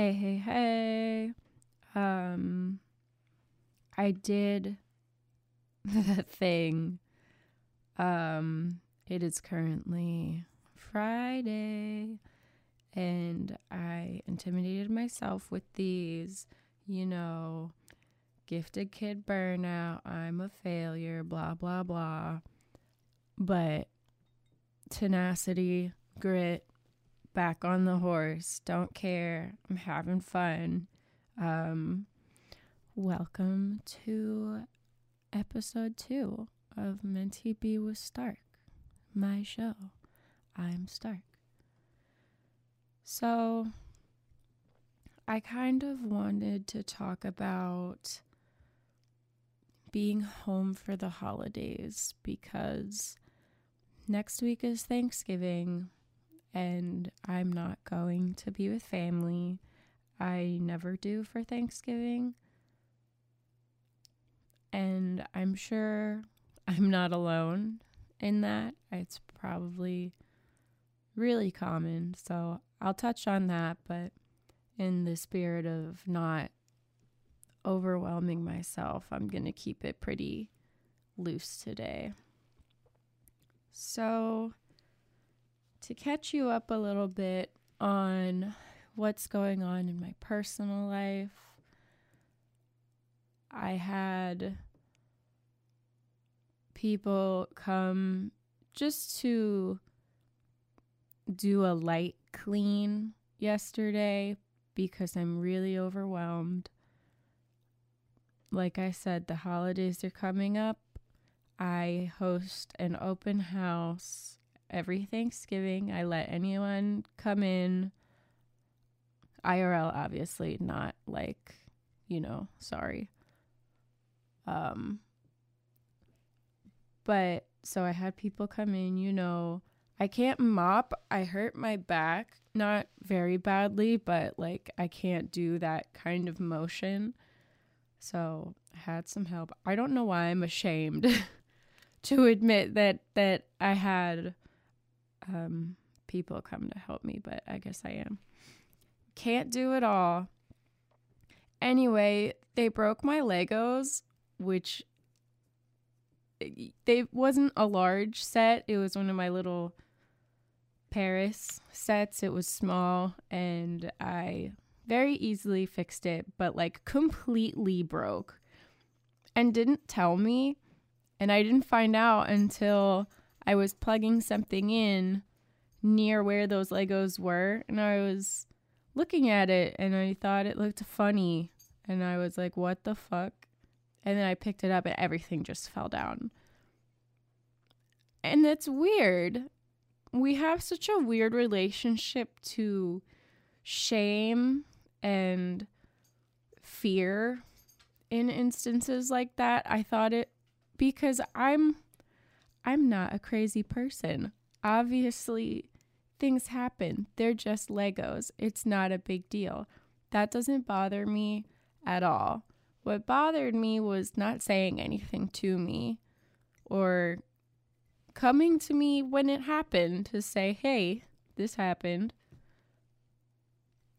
Hey, hey, hey. Um I did the thing. Um it is currently Friday and I intimidated myself with these, you know, gifted kid burnout, I'm a failure, blah blah blah. But tenacity, grit, back on the horse, don't care, I'm having fun. Um, welcome to episode two of Mentee Be with Stark, my show. I'm Stark. So, I kind of wanted to talk about being home for the holidays because next week is Thanksgiving and I'm not going to be with family. I never do for Thanksgiving. And I'm sure I'm not alone in that. It's probably really common. So I'll touch on that, but in the spirit of not overwhelming myself, I'm going to keep it pretty loose today. So, to catch you up a little bit on what's going on in my personal life, I had people come just to do a light clean yesterday because I'm really overwhelmed. Like I said, the holidays are coming up. I host an open house every Thanksgiving. I let anyone come in. IRL, obviously, not like, you know, sorry. Um, but so I had people come in, you know, I can't mop. I hurt my back, not very badly, but like I can't do that kind of motion. So I had some help. I don't know why I'm ashamed to admit that that I had um, people come to help me, but I guess I am. Can't do it all. Anyway, they broke my Legos, which they wasn't a large set. It was one of my little Paris sets. It was small and I very easily fixed it, but like completely broke and didn't tell me. And I didn't find out until I was plugging something in near where those Legos were. And I was looking at it and I thought it looked funny. And I was like, what the fuck? And then I picked it up and everything just fell down. And that's weird. We have such a weird relationship to shame and fear in instances like that. I thought it because I'm I'm not a crazy person. Obviously, things happen. They're just Legos. It's not a big deal. That doesn't bother me at all. What bothered me was not saying anything to me or coming to me when it happened to say, "Hey, this happened."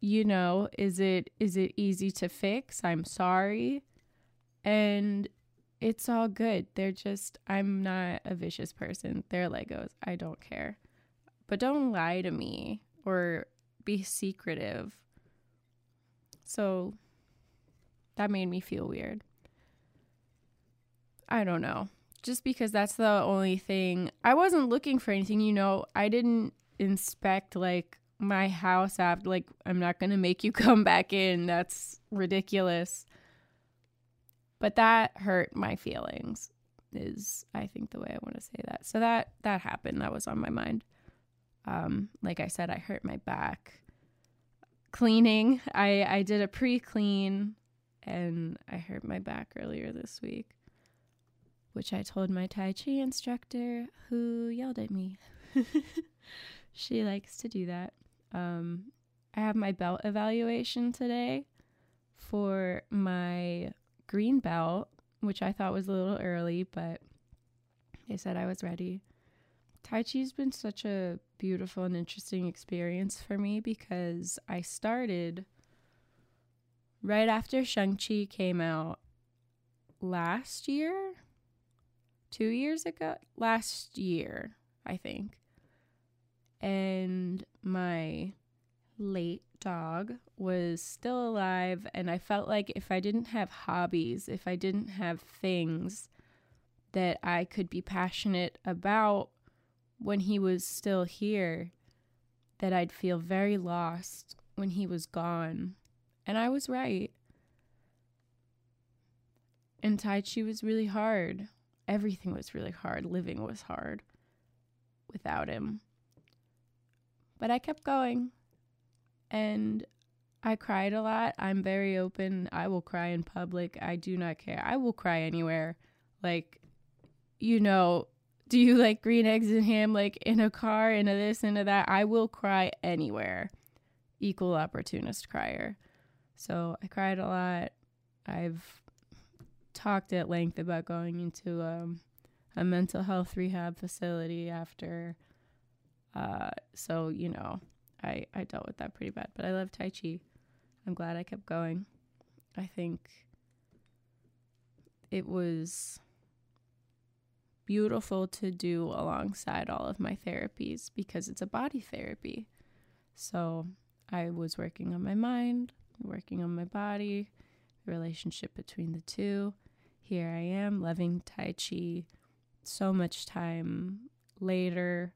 you know is it is it easy to fix i'm sorry and it's all good. They're just i'm not a vicious person. They're legos. I don't care. But don't lie to me or be secretive. So that made me feel weird. I don't know. Just because that's the only thing. I wasn't looking for anything you know. I didn't inspect like my house after like I'm not going to make you come back in. That's ridiculous. But that hurt my feelings is I think the way I want to say that. So that that happened. That was on my mind. Um like I said I hurt my back cleaning. I I did a pre-clean and I hurt my back earlier this week, which I told my tai chi instructor who yelled at me. she likes to do that. Um, I have my belt evaluation today for my green belt, which I thought was a little early, but they said I was ready. Tai Chi's been such a beautiful and interesting experience for me because I started right after Shang-Chi came out last year, two years ago, last year, I think. And my late dog was still alive, and I felt like if I didn't have hobbies, if I didn't have things that I could be passionate about when he was still here, that I'd feel very lost when he was gone. And I was right. And Tai Chi was really hard. Everything was really hard. Living was hard without him. But I kept going. And I cried a lot. I'm very open. I will cry in public. I do not care. I will cry anywhere. Like, you know, do you like green eggs and ham like in a car, into this, into that? I will cry anywhere. Equal opportunist crier. So I cried a lot. I've talked at length about going into um, a mental health rehab facility after. Uh, so, you know, I, I dealt with that pretty bad. But I love Tai Chi. I'm glad I kept going. I think it was beautiful to do alongside all of my therapies because it's a body therapy. So I was working on my mind, working on my body, the relationship between the two. Here I am loving Tai Chi so much time later.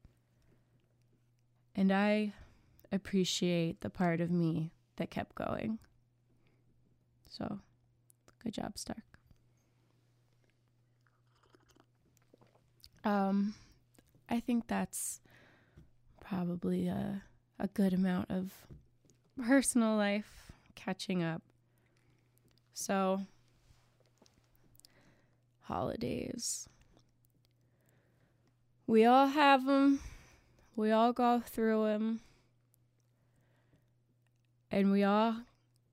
And I appreciate the part of me that kept going. So, good job, Stark. Um, I think that's probably a, a good amount of personal life catching up. So, holidays. We all have them. We all go through them. And we all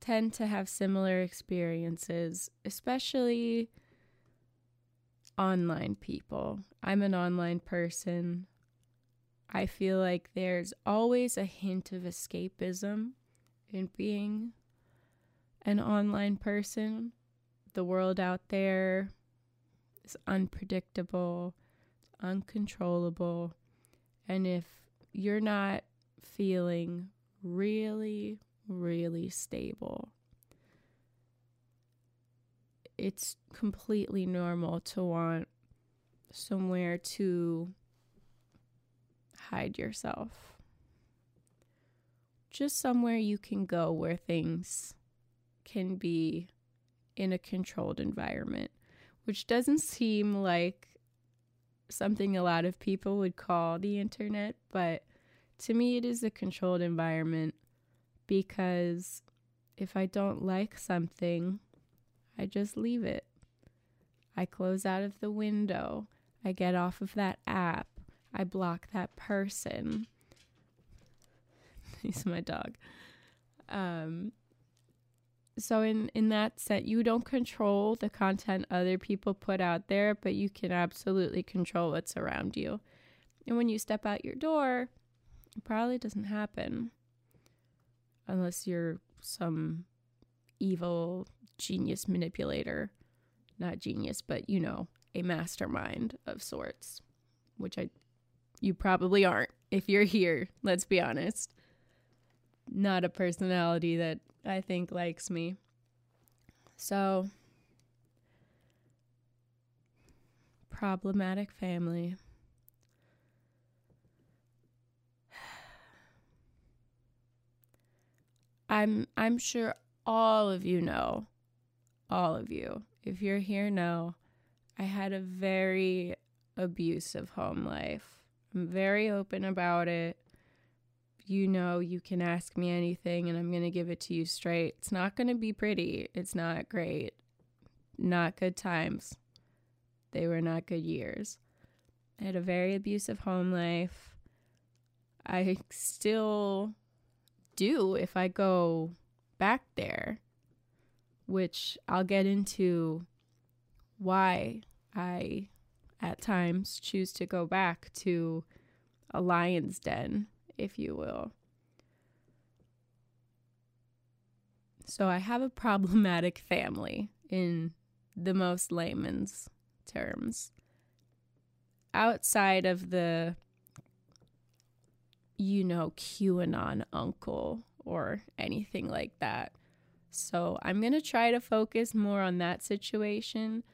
tend to have similar experiences, especially online people. I'm an online person. I feel like there's always a hint of escapism in being an online person. The world out there is unpredictable, uncontrollable. And if you're not feeling really, really stable, it's completely normal to want somewhere to hide yourself. Just somewhere you can go where things can be in a controlled environment, which doesn't seem like something a lot of people would call the internet, but to me, it is a controlled environment because if I don't like something, I just leave it. I close out of the window. I get off of that app. I block that person. He's my dog. Um, so in in that set, you don't control the content other people put out there, but you can absolutely control what's around you. And when you step out your door, it probably doesn't happen unless you're some evil genius manipulator. Not genius, but you know, a mastermind of sorts, which I you probably aren't if you're here, let's be honest. Not a personality that I think likes me. So problematic family. I'm I'm sure all of you know, all of you, if you're here, know I had a very abusive home life. I'm very open about it. You know, you can ask me anything and I'm going to give it to you straight. It's not going to be pretty. It's not great. Not good times. They were not good years. I had a very abusive home life. I still do if I go back there, which I'll get into why I at times choose to go back to a lion's den, if you will. So I have a problematic family in the most layman's terms. Outside of the, you know, QAnon uncle or anything like that. So I'm going to try to focus more on that situation.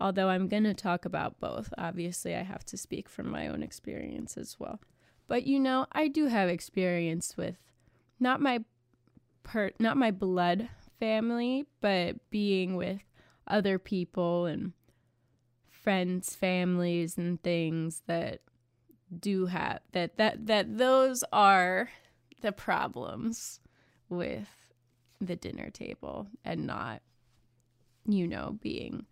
Although I'm going to talk about both. Obviously, I have to speak from my own experience as well. But you know, I do have experience with not my per not my blood family, but being with other people and friends, families and things that do have that that that those are the problems with the dinner table and not you know being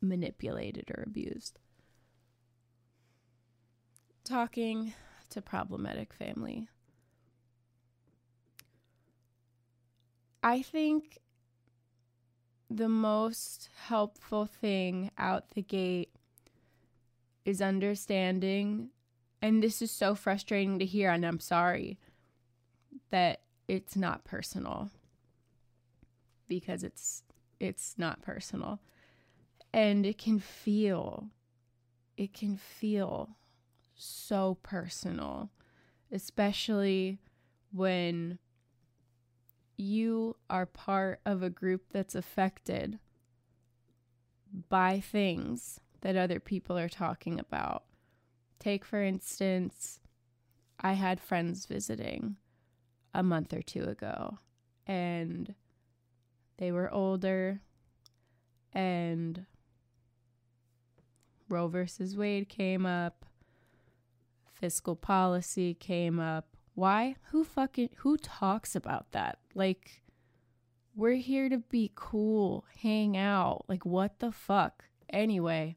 manipulated or abused. Talking to problematic family. I think the most helpful thing out the gate is understanding, and this is so frustrating to hear, and I'm sorry that it's not personal. Because it's it's not personal. And it can feel it can feel so personal especially when you are part of a group that's affected by things that other people are talking about. Take, for instance, I had friends visiting a month or two ago, and they were older, and Roe versus Wade came up, fiscal policy came up, why? Who fucking who talks about that? Like we're here to be cool, hang out. Like what the fuck? Anyway,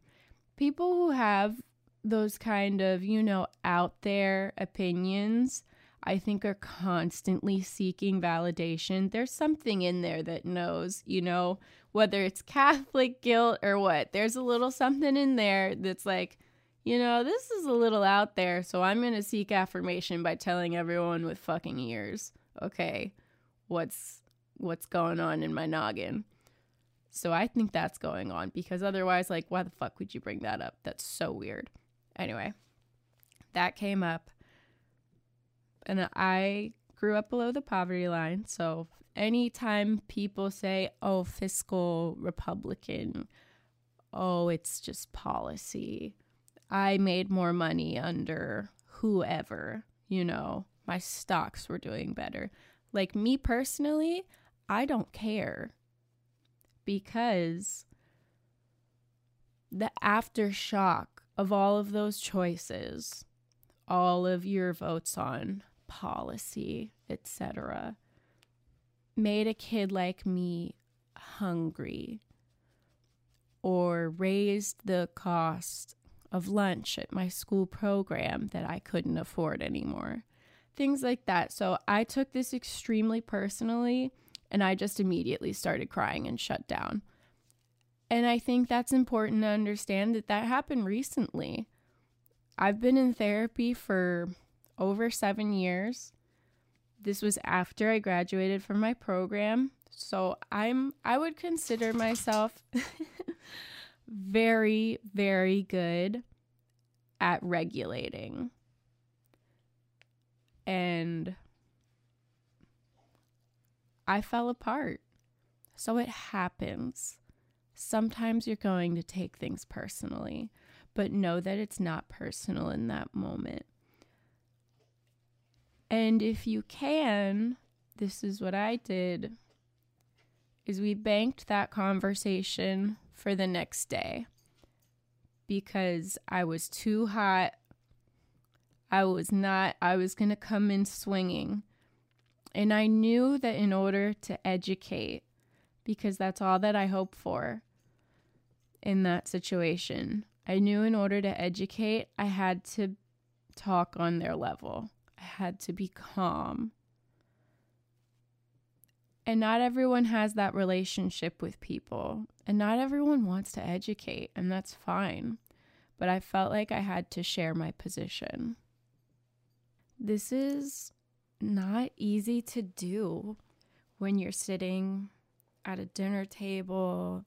people who have those kind of, you know, out there opinions, I think are constantly seeking validation. There's something in there that knows, you know, whether it's Catholic guilt or what. There's a little something in there that's like, you know, this is a little out there, so I'm going to seek affirmation by telling everyone with fucking ears, okay, what's what's going on in my noggin. So I think that's going on because otherwise like why the fuck would you bring that up? That's so weird. Anyway, that came up and I grew up below the poverty line, so anytime people say, "Oh, fiscal republican," "Oh, it's just policy." I made more money under whoever, you know, my stocks were doing better. Like me personally, I don't care because the aftershock of all of those choices, all of your votes on policy, etc., made a kid like me hungry or raised the cost of lunch at my school program that I couldn't afford anymore. Things like that. So I took this extremely personally and I just immediately started crying and shut down. And I think that's important to understand that that happened recently. I've been in therapy for over seven years. This was after I graduated from my program. So I'm I would consider myself very, very good at regulating. And I fell apart. So it happens. Sometimes you're going to take things personally, but know that it's not personal in that moment. And if you can, this is what I did is we banked that conversation for the next day because I was too hot. I was not, I was going to come in swinging. And I knew that in order to educate, because that's all that I hope for in that situation, I knew in order to educate, I had to talk on their level. I had to be calm. And not everyone has that relationship with people. And not everyone wants to educate, and that's fine. But I felt like I had to share my position. This is not easy to do when you're sitting at a dinner table,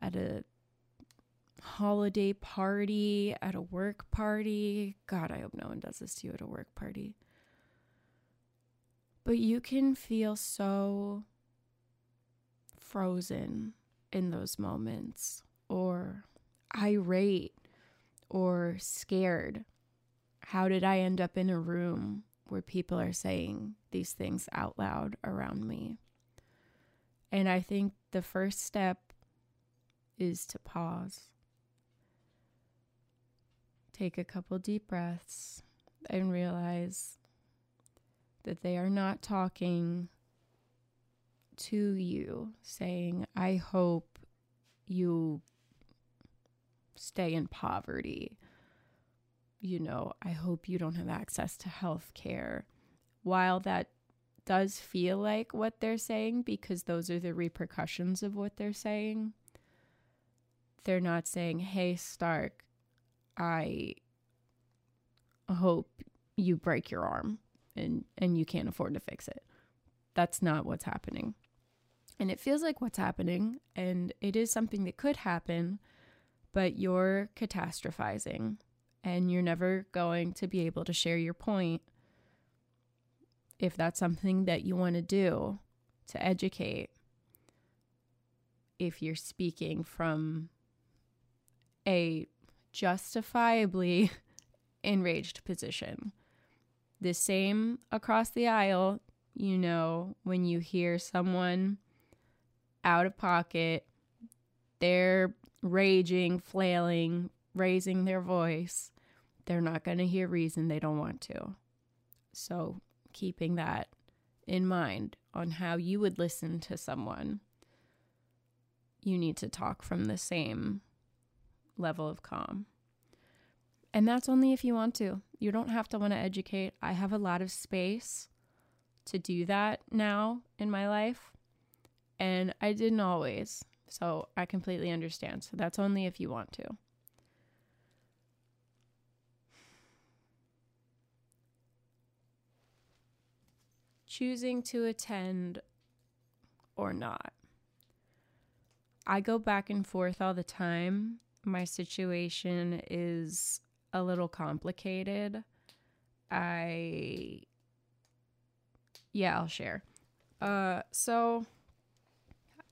at a holiday party, at a work party. God, I hope no one does this to you at a work party. But you can feel so frozen in those moments, or irate, or scared. How did I end up in a room where people are saying these things out loud around me? And I think the first step is to pause. Take a couple deep breaths and realize that they are not talking to you, saying, I hope you stay in poverty. You know, I hope you don't have access to health care. While that does feel like what they're saying, because those are the repercussions of what they're saying, they're not saying, Hey, Stark, I hope you break your arm and, and you can't afford to fix it. That's not what's happening. And it feels like what's happening, and it is something that could happen, but you're catastrophizing and you're never going to be able to share your point if that's something that you want to do to educate. If you're speaking from a justifiably enraged position. The same across the aisle, you know, when you hear someone out of pocket, they're raging, flailing, raising their voice. They're not going to hear reason they don't want to. So, keeping that in mind on how you would listen to someone, you need to talk from the same level of calm. And that's only if you want to. You don't have to want to educate. I have a lot of space to do that now in my life. And I didn't always. So I completely understand. So that's only if you want to. Choosing to attend or not. I go back and forth all the time my situation is a little complicated. I yeah, I'll share. Uh so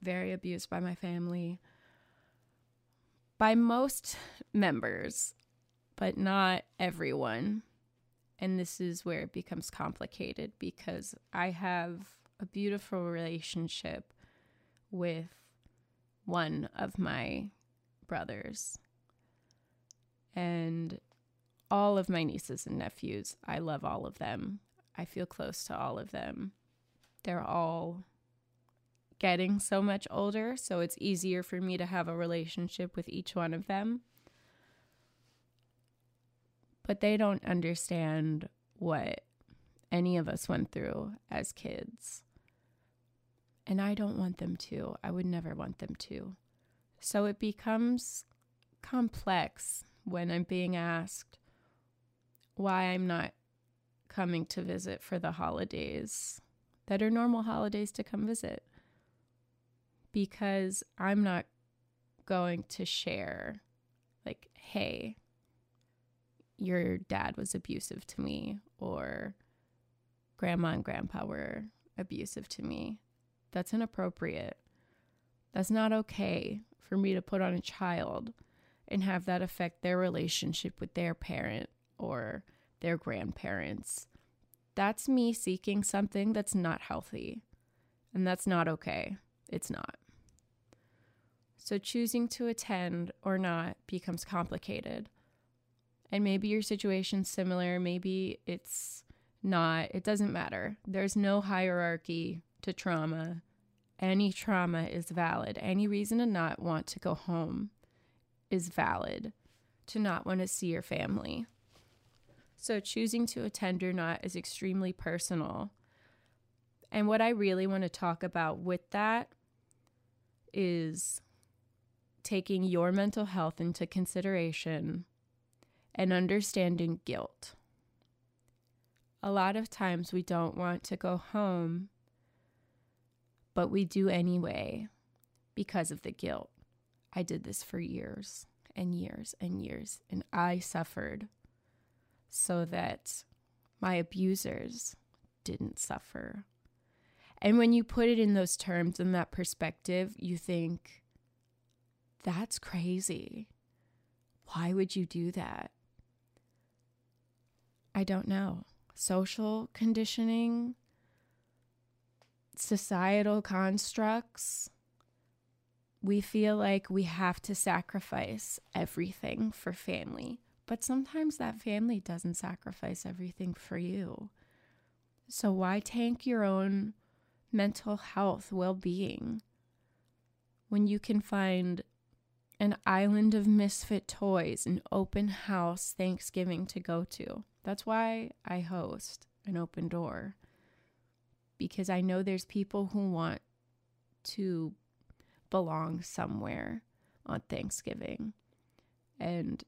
very abused by my family by most members, but not everyone. And this is where it becomes complicated because I have a beautiful relationship with one of my brothers and all of my nieces and nephews. I love all of them. I feel close to all of them. They're all getting so much older, so it's easier for me to have a relationship with each one of them. But they don't understand what any of us went through as kids. And I don't want them to. I would never want them to. So it becomes complex when I'm being asked why I'm not coming to visit for the holidays that are normal holidays to come visit. Because I'm not going to share, like, hey, your dad was abusive to me, or grandma and grandpa were abusive to me. That's inappropriate. That's not okay for me to put on a child and have that affect their relationship with their parent or their grandparents. That's me seeking something that's not healthy. And that's not okay. It's not. So choosing to attend or not becomes complicated. And maybe your situation's similar, maybe it's not. It doesn't matter. There's no hierarchy to trauma any trauma is valid. Any reason to not want to go home is valid, to not want to see your family. So, choosing to attend or not is extremely personal. And what I really want to talk about with that is taking your mental health into consideration and understanding guilt. A lot of times we don't want to go home But we do anyway because of the guilt. I did this for years and years and years, and I suffered so that my abusers didn't suffer. And when you put it in those terms and that perspective, you think, that's crazy. Why would you do that? I don't know. Social conditioning, societal constructs. We feel like we have to sacrifice everything for family, but sometimes that family doesn't sacrifice everything for you. So, why tank your own mental health, well being, when you can find an island of misfit toys, an open house Thanksgiving to go to? That's why I host an open door because I know there's people who want to belong somewhere on Thanksgiving. And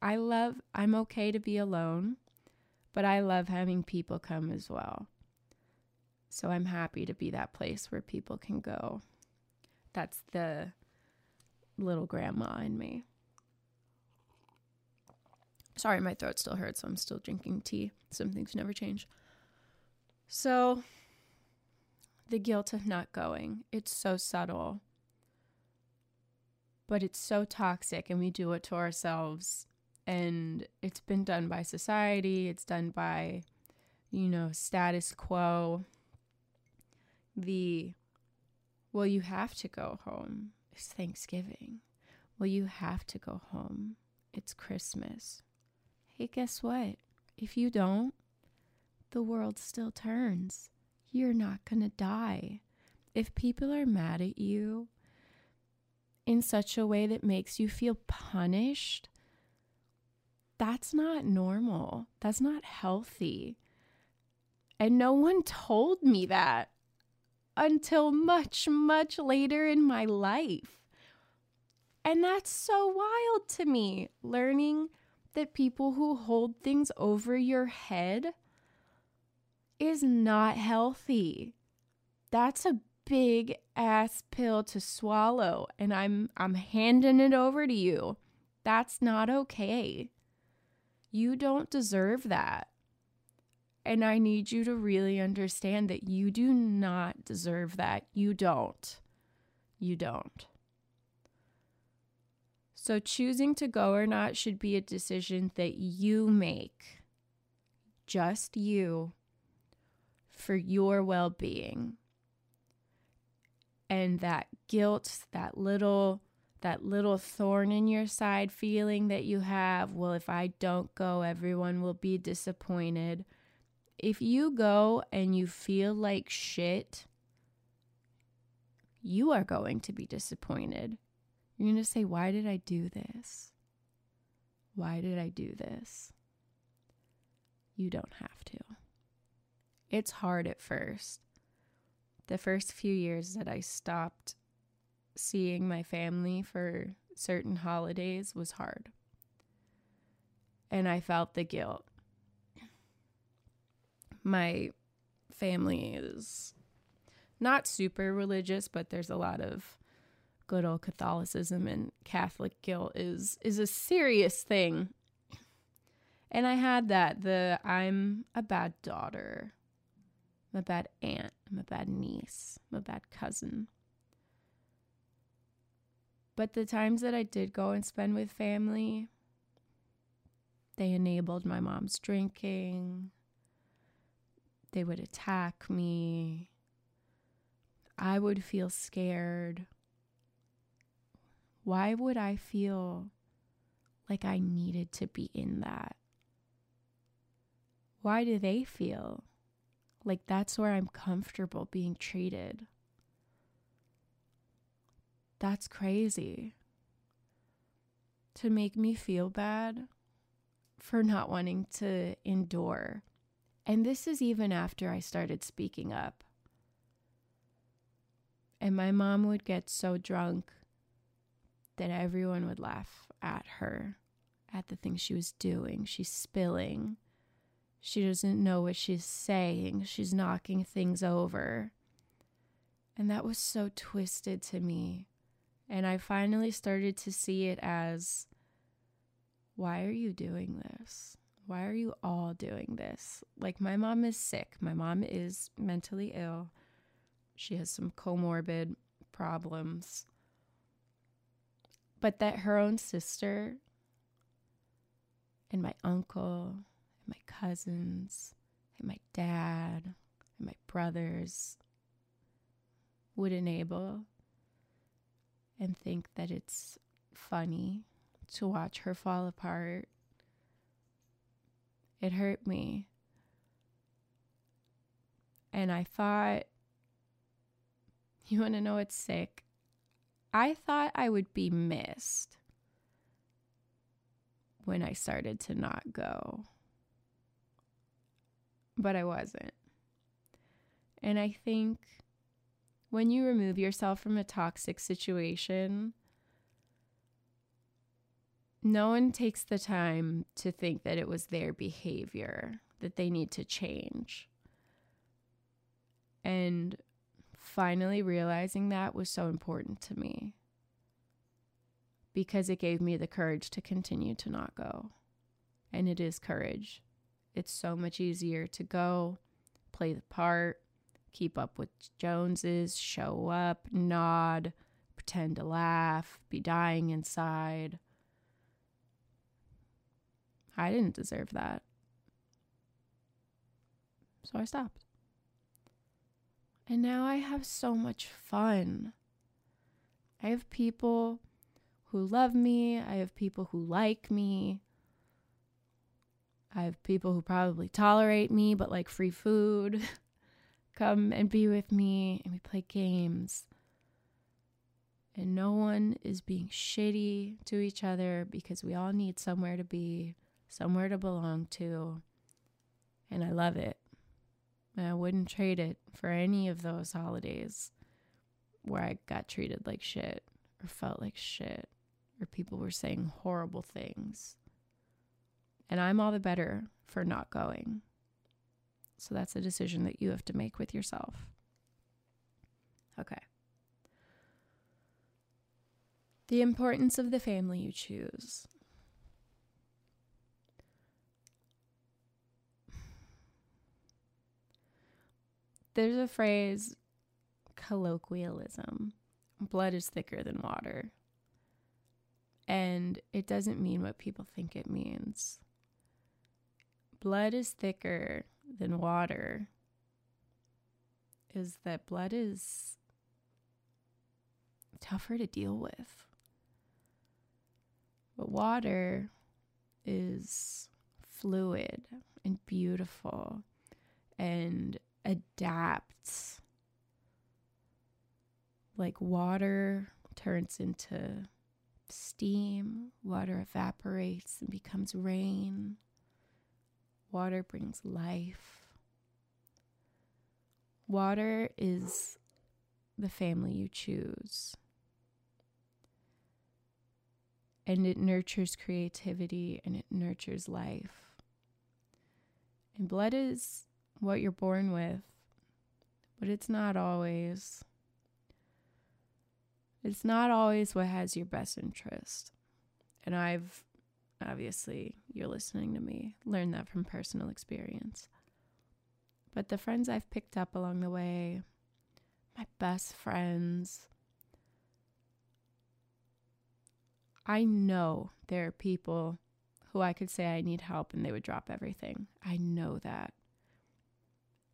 I love, I'm okay to be alone, but I love having people come as well. So I'm happy to be that place where people can go. That's the little grandma in me. Sorry, my throat still hurts, so I'm still drinking tea. Some things never change. So, the guilt of not going, it's so subtle, but it's so toxic, and we do it to ourselves. And it's been done by society, it's done by, you know, status quo. The, well, you have to go home. It's Thanksgiving. Well, you have to go home. It's Christmas. Hey, guess what? If you don't, the world still turns. You're not going to die. If people are mad at you in such a way that makes you feel punished, that's not normal. That's not healthy. And no one told me that until much, much later in my life. And that's so wild to me, learning that people who hold things over your head is not healthy. That's a big ass pill to swallow and I'm I'm handing it over to you. That's not okay. You don't deserve that. And I need you to really understand that you do not deserve that. You don't. You don't. So choosing to go or not should be a decision that you make. Just you for your well being. And that guilt, that little that little thorn in your side feeling that you have, well, if I don't go, everyone will be disappointed. If you go and you feel like shit, you are going to be disappointed. You're going to say, Why did I do this? Why did I do this? You don't have to it's hard at first. The first few years that I stopped seeing my family for certain holidays was hard. And I felt the guilt. My family is not super religious, but there's a lot of good old Catholicism and Catholic guilt is is a serious thing. And I had that the I'm a bad daughter. I'm a bad aunt. I'm a bad niece. I'm a bad cousin. But the times that I did go and spend with family, they enabled my mom's drinking. They would attack me. I would feel scared. Why would I feel like I needed to be in that? Why do they feel like that's where I'm comfortable being treated. That's crazy. To make me feel bad for not wanting to endure. And this is even after I started speaking up. And my mom would get so drunk that everyone would laugh at her, at the things she was doing. She's spilling. She doesn't know what she's saying. She's knocking things over. And that was so twisted to me. And I finally started to see it as why are you doing this? Why are you all doing this? Like, my mom is sick. My mom is mentally ill. She has some comorbid problems. But that her own sister and my uncle and my cousins and my dad and my brothers would enable and think that it's funny to watch her fall apart. It hurt me. And I thought, you want to know what's sick? I thought I would be missed when I started to not go. But I wasn't. And I think when you remove yourself from a toxic situation, no one takes the time to think that it was their behavior that they need to change. And finally realizing that was so important to me because it gave me the courage to continue to not go. And it is courage. It's so much easier to go, play the part, keep up with Joneses, show up, nod, pretend to laugh, be dying inside. I didn't deserve that. So I stopped. And now I have so much fun. I have people who love me, I have people who like me. I have people who probably tolerate me but like free food. Come and be with me and we play games. And no one is being shitty to each other because we all need somewhere to be somewhere to belong to. And I love it. And I wouldn't trade it for any of those holidays where I got treated like shit or felt like shit or people were saying horrible things. And I'm all the better for not going. So that's a decision that you have to make with yourself. Okay. The importance of the family you choose. There's a phrase, colloquialism blood is thicker than water. And it doesn't mean what people think it means. Blood is thicker than water, is that blood is tougher to deal with. But water is fluid and beautiful and adapts. Like water turns into steam, water evaporates and becomes rain. Water brings life. Water is the family you choose. And it nurtures creativity and it nurtures life. And blood is what you're born with, but it's not always. It's not always what has your best interest. And I've obviously, you're listening to me, learned that from personal experience. But the friends I've picked up along the way, my best friends, I know there are people who I could say I need help and they would drop everything. I know that.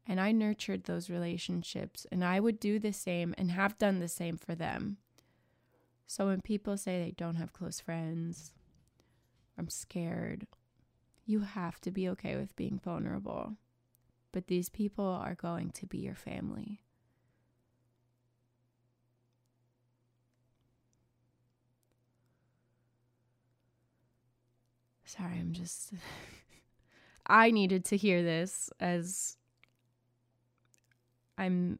And I nurtured those relationships, and I would do the same and have done the same for them. So when people say they don't have close friends, I'm scared, you have to be okay with being vulnerable. But these people are going to be your family. Sorry, I'm just. I needed to hear this as I'm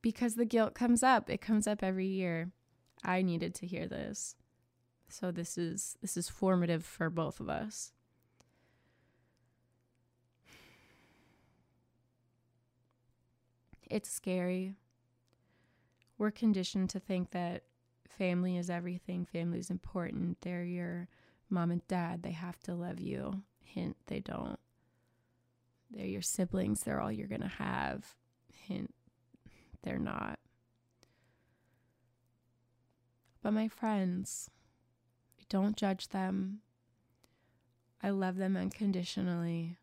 because the guilt comes up. It comes up every year. I needed to hear this. So this is this is formative for both of us. It's scary. We're conditioned to think that family is everything, family is important. They're your mom and dad, they have to love you. Hint, they don't. They're your siblings, they're all you're going to have. Hint, they're not. But my friends, I don't judge them. I love them unconditionally.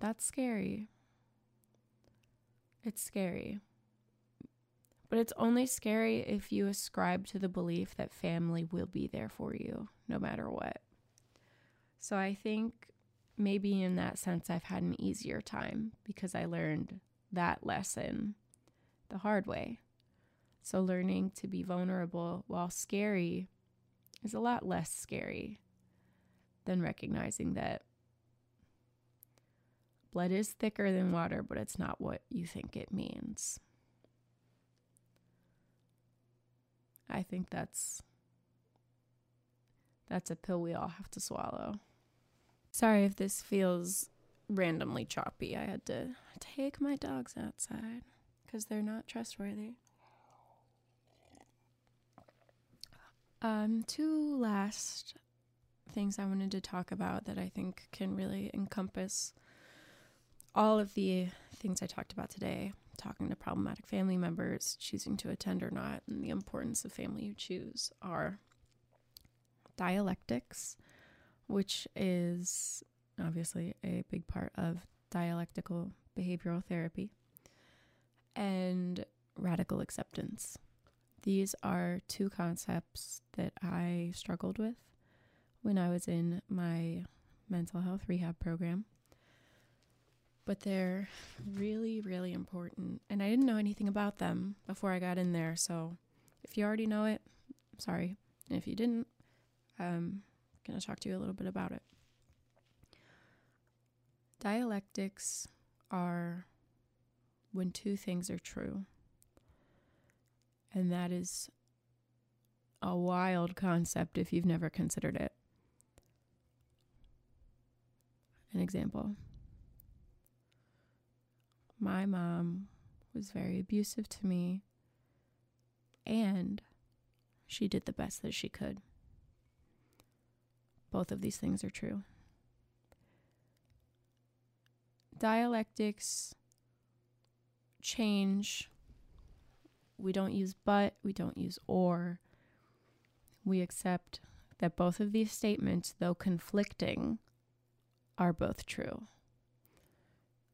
That's scary. It's scary. But it's only scary if you ascribe to the belief that family will be there for you no matter what. So I think maybe in that sense, I've had an easier time because I learned that lesson the hard way. So learning to be vulnerable while scary is a lot less scary than recognizing that blood is thicker than water, but it's not what you think it means. I think that's that's a pill we all have to swallow. Sorry if this feels randomly choppy. I had to take my dogs outside because they're not trustworthy. Um, two last things I wanted to talk about that I think can really encompass all of the things I talked about today talking to problematic family members, choosing to attend or not, and the importance of family you choose are dialectics, which is obviously a big part of dialectical behavioral therapy, and radical acceptance. These are two concepts that I struggled with when I was in my mental health rehab program but they're really, really important. And I didn't know anything about them before I got in there. So if you already know it, sorry. And if you didn't, I'm going to talk to you a little bit about it. Dialectics are when two things are true. And that is a wild concept if you've never considered it. An example my mom was very abusive to me, and she did the best that she could. Both of these things are true. Dialectics change. We don't use but, we don't use or. We accept that both of these statements, though conflicting, are both true.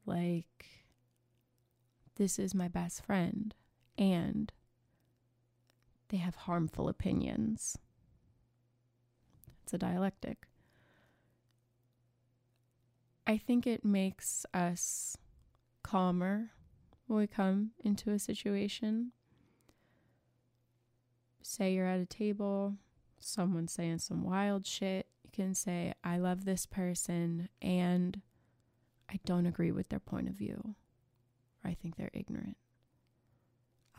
Like, this is my best friend, and they have harmful opinions. It's a dialectic. I think it makes us calmer when we come into a situation. Say you're at a table, someone's saying some wild shit. You can say, I love this person and I don't agree with their point of view or I think they're ignorant.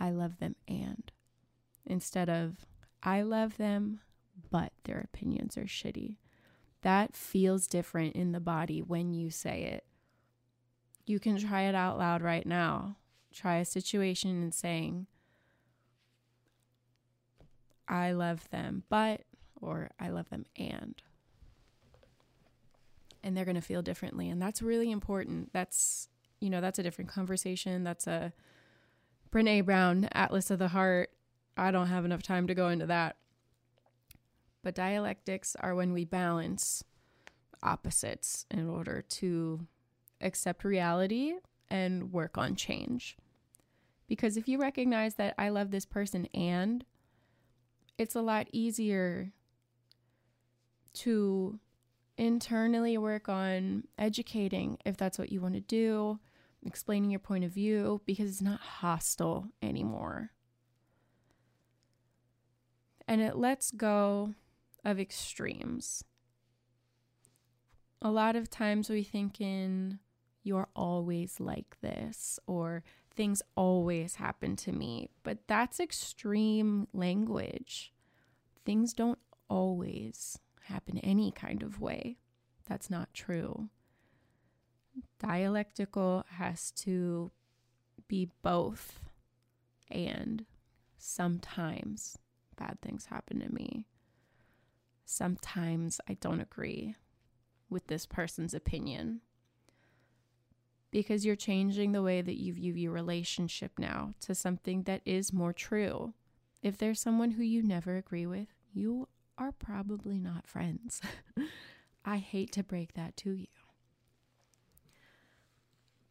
I love them and instead of I love them, but their opinions are shitty. That feels different in the body when you say it. You can try it out loud right now. Try a situation and saying, I love them, but, or I love them and. And they're going to feel differently. And that's really important. That's you know, that's a different conversation. That's a Brene Brown Atlas of the Heart. I don't have enough time to go into that. But dialectics are when we balance opposites in order to accept reality and work on change. Because if you recognize that I love this person and it's a lot easier to internally work on educating if that's what you want to do, explaining your point of view because it's not hostile anymore. And it lets go of extremes. A lot of times we think in you're always like this or things always happen to me, but that's extreme language. Things don't always happen any kind of way. That's not true dialectical has to be both. And sometimes bad things happen to me. Sometimes I don't agree with this person's opinion because you're changing the way that you view your relationship now to something that is more true. If there's someone who you never agree with, you are probably not friends. I hate to break that to you.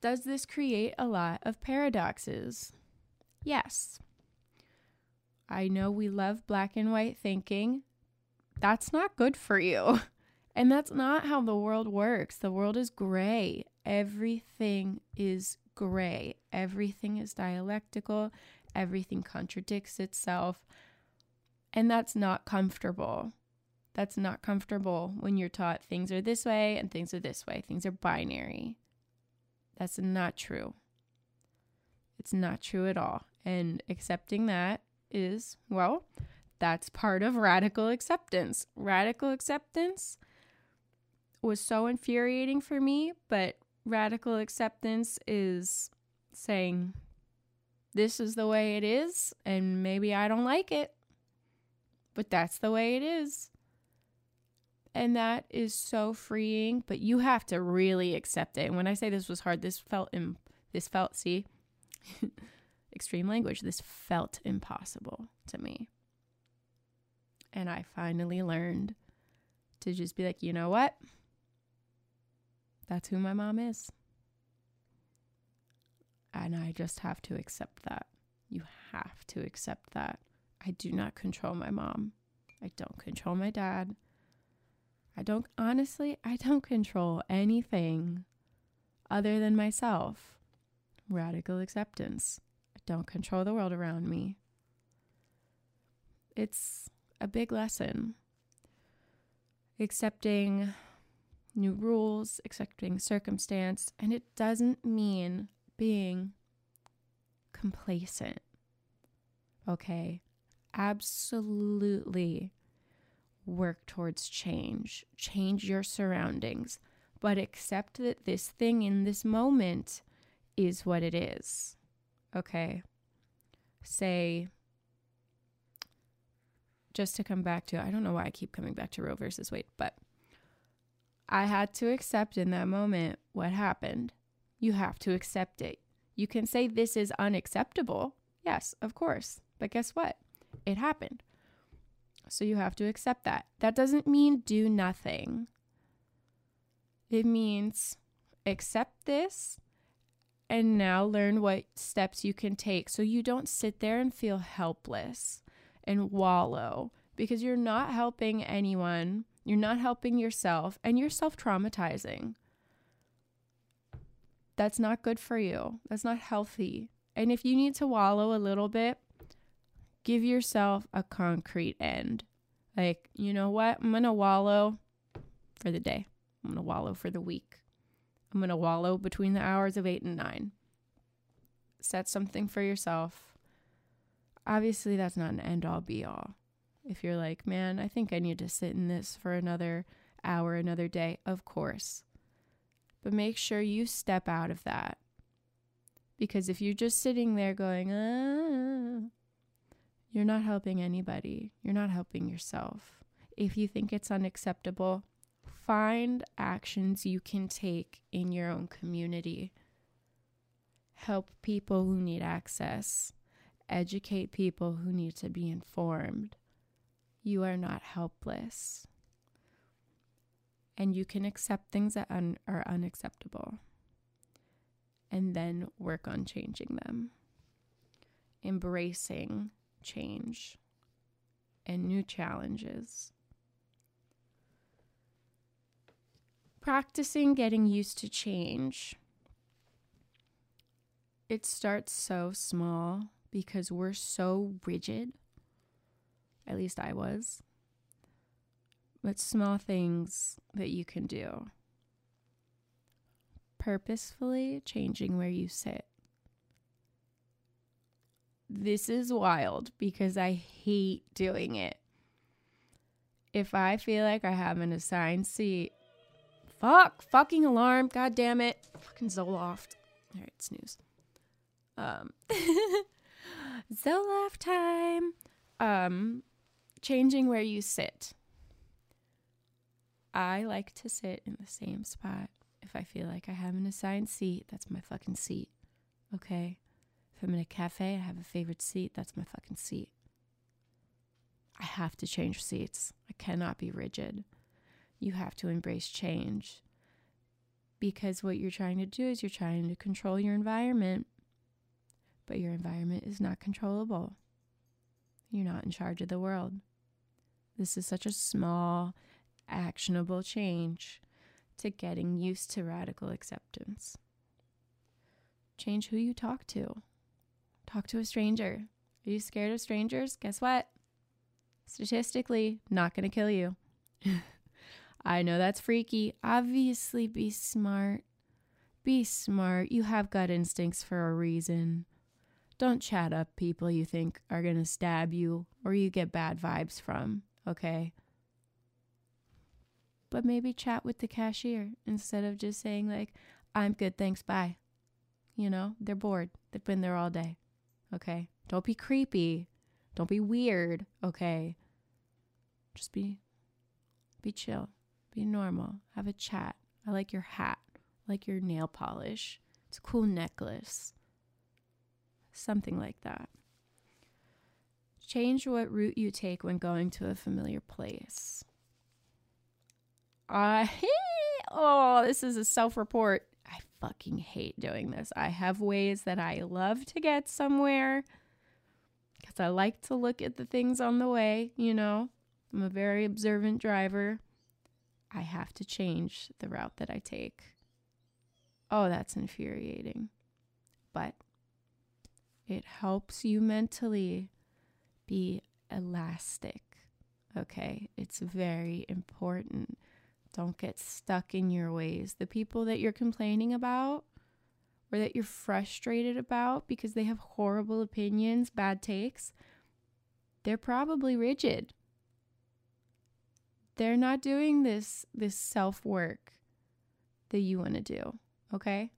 Does this create a lot of paradoxes? Yes. I know we love black and white thinking. That's not good for you. And that's not how the world works. The world is gray. Everything is gray. Everything is dialectical. Everything contradicts itself. And that's not comfortable. That's not comfortable when you're taught things are this way and things are this way. Things are binary. That's not true. It's not true at all. And accepting that is, well, that's part of radical acceptance. Radical acceptance was so infuriating for me, but radical acceptance is saying, this is the way it is, and maybe I don't like it, but that's the way it is. And that is so freeing, but you have to really accept it. And when I say this was hard, this felt this felt see extreme language. This felt impossible to me. And I finally learned to just be like, you know what? That's who my mom is. And I just have to accept that. You have to accept that. I do not control my mom. I don't control my dad. I don't, honestly, I don't control anything other than myself. Radical acceptance. I don't control the world around me. It's a big lesson. Accepting new rules, accepting circumstance, and it doesn't mean being complacent. Okay? Absolutely work towards change, change your surroundings, but accept that this thing in this moment is what it is. Okay? Say, just to come back to, I don't know why I keep coming back to Roe versus Wade, but I had to accept in that moment what happened. You have to accept it. You can say this is unacceptable. Yes, of course. But guess what? It happened. So you have to accept that. That doesn't mean do nothing. It means accept this and now learn what steps you can take so you don't sit there and feel helpless and wallow because you're not helping anyone you're not helping yourself and you're self traumatizing. That's not good for you. That's not healthy. And if you need to wallow a little bit, give yourself a concrete end. Like, you know what? I'm going to wallow for the day. I'm going to wallow for the week. I'm going to wallow between the hours of 8 and 9. Set something for yourself. Obviously, that's not an end all be all. If you're like, man, I think I need to sit in this for another hour, another day, of course. But make sure you step out of that. Because if you're just sitting there going, ah, you're not helping anybody. You're not helping yourself. If you think it's unacceptable, find actions you can take in your own community. Help people who need access. Educate people who need to be informed you are not helpless. And you can accept things that un- are unacceptable and then work on changing them. Embracing change and new challenges. Practicing getting used to change. It starts so small because we're so rigid at least I was. But small things that you can do. Purposefully changing where you sit. This is wild because I hate doing it. If I feel like I have an assigned seat, fuck, fucking alarm, god damn it. Fucking Zoloft. All right, snooze. Um, laugh time. Um, changing where you sit. I like to sit in the same spot. If I feel like I have an assigned seat, that's my fucking seat. Okay? If I'm in a cafe, I have a favorite seat, that's my fucking seat. I have to change seats. I cannot be rigid. You have to embrace change. Because what you're trying to do is you're trying to control your environment, but your environment is not controllable. You're not in charge of the world. This is such a small, actionable change to getting used to radical acceptance. Change who you talk to. Talk to a stranger. Are you scared of strangers? Guess what? Statistically, not going to kill you. I know that's freaky. Obviously, be smart. Be smart. You have gut instincts for a reason. Don't chat up people you think are going to stab you or you get bad vibes from, okay? But maybe chat with the cashier instead of just saying, like, I'm good, thanks, bye. You know, they're bored. They've been there all day, okay? Don't be creepy. Don't be weird, okay? Just be be chill. Be normal. Have a chat. I like your hat. I like your nail polish. It's a cool necklace. Something like that. Change what route you take when going to a familiar place. I oh, this is a self-report. I fucking hate doing this. I have ways that I love to get somewhere because I like to look at the things on the way, you know. I'm a very observant driver. I have to change the route that I take. Oh, that's infuriating. But it helps you mentally be elastic. Okay? It's very important. Don't get stuck in your ways. The people that you're complaining about or that you're frustrated about because they have horrible opinions, bad takes, they're probably rigid they're not doing this this self work that you want to do, okay?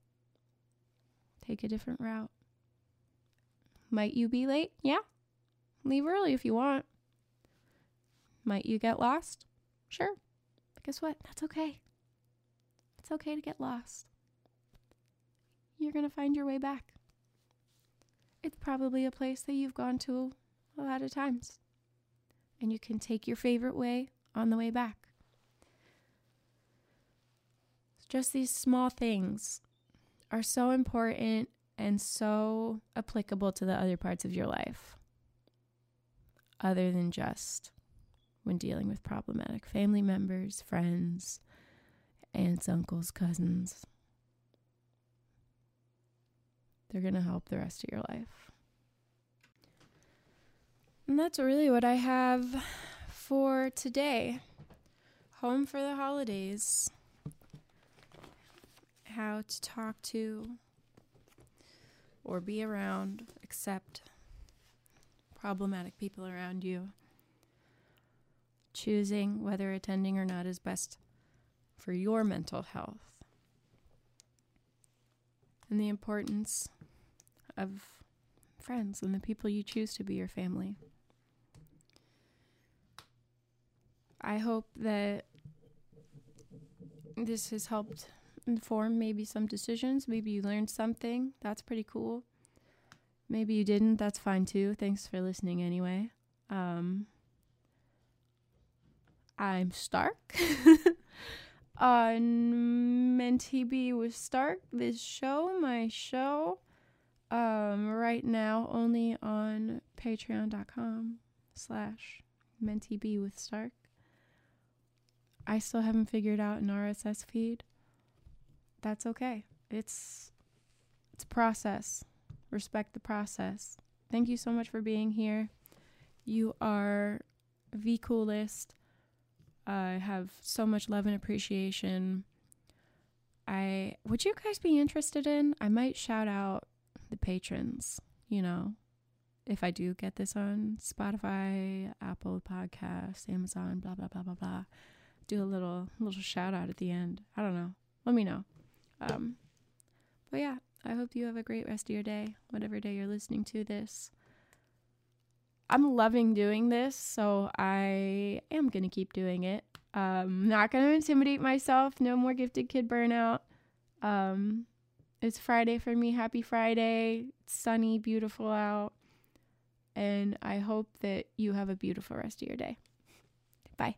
Take a different route. Might you be late? Yeah. Leave early if you want. Might you get lost? Sure. But guess what? That's okay. It's okay to get lost. You're going to find your way back. It's probably a place that you've gone to a lot of times. And you can take your favorite way on the way back. Just these small things are so important and so applicable to the other parts of your life, other than just when dealing with problematic family members, friends, aunts, uncles, cousins. They're going to help the rest of your life. And that's really what I have for today. Home for the holidays. How to talk to or be around, accept problematic people around you. Choosing whether attending or not is best for your mental health. And the importance of friends and the people you choose to be your family. I hope that this has helped inform maybe some decisions. Maybe you learned something. That's pretty cool. Maybe you didn't. That's fine too. Thanks for listening anyway. Um, I'm Stark. On Mentee Be with Stark, this show, my show, um, right now only on patreon.com slash Mentee with Stark. I still haven't figured out an RSS feed. That's okay. It's it's process. Respect the process. Thank you so much for being here. You are the coolest. I have so much love and appreciation. I would you guys be interested in? I might shout out the patrons, you know, if I do get this on Spotify, Apple Podcasts, Amazon, blah blah blah blah blah do a little little shout out at the end. I don't know. Let me know. Um, but yeah, I hope you have a great rest of your day, whatever day you're listening to this. I'm loving doing this, so I am going to keep doing it. Um, not going to intimidate myself. No more gifted kid burnout. Um, it's Friday for me. Happy Friday. It's sunny, beautiful out. And I hope that you have a beautiful rest of your day. Bye.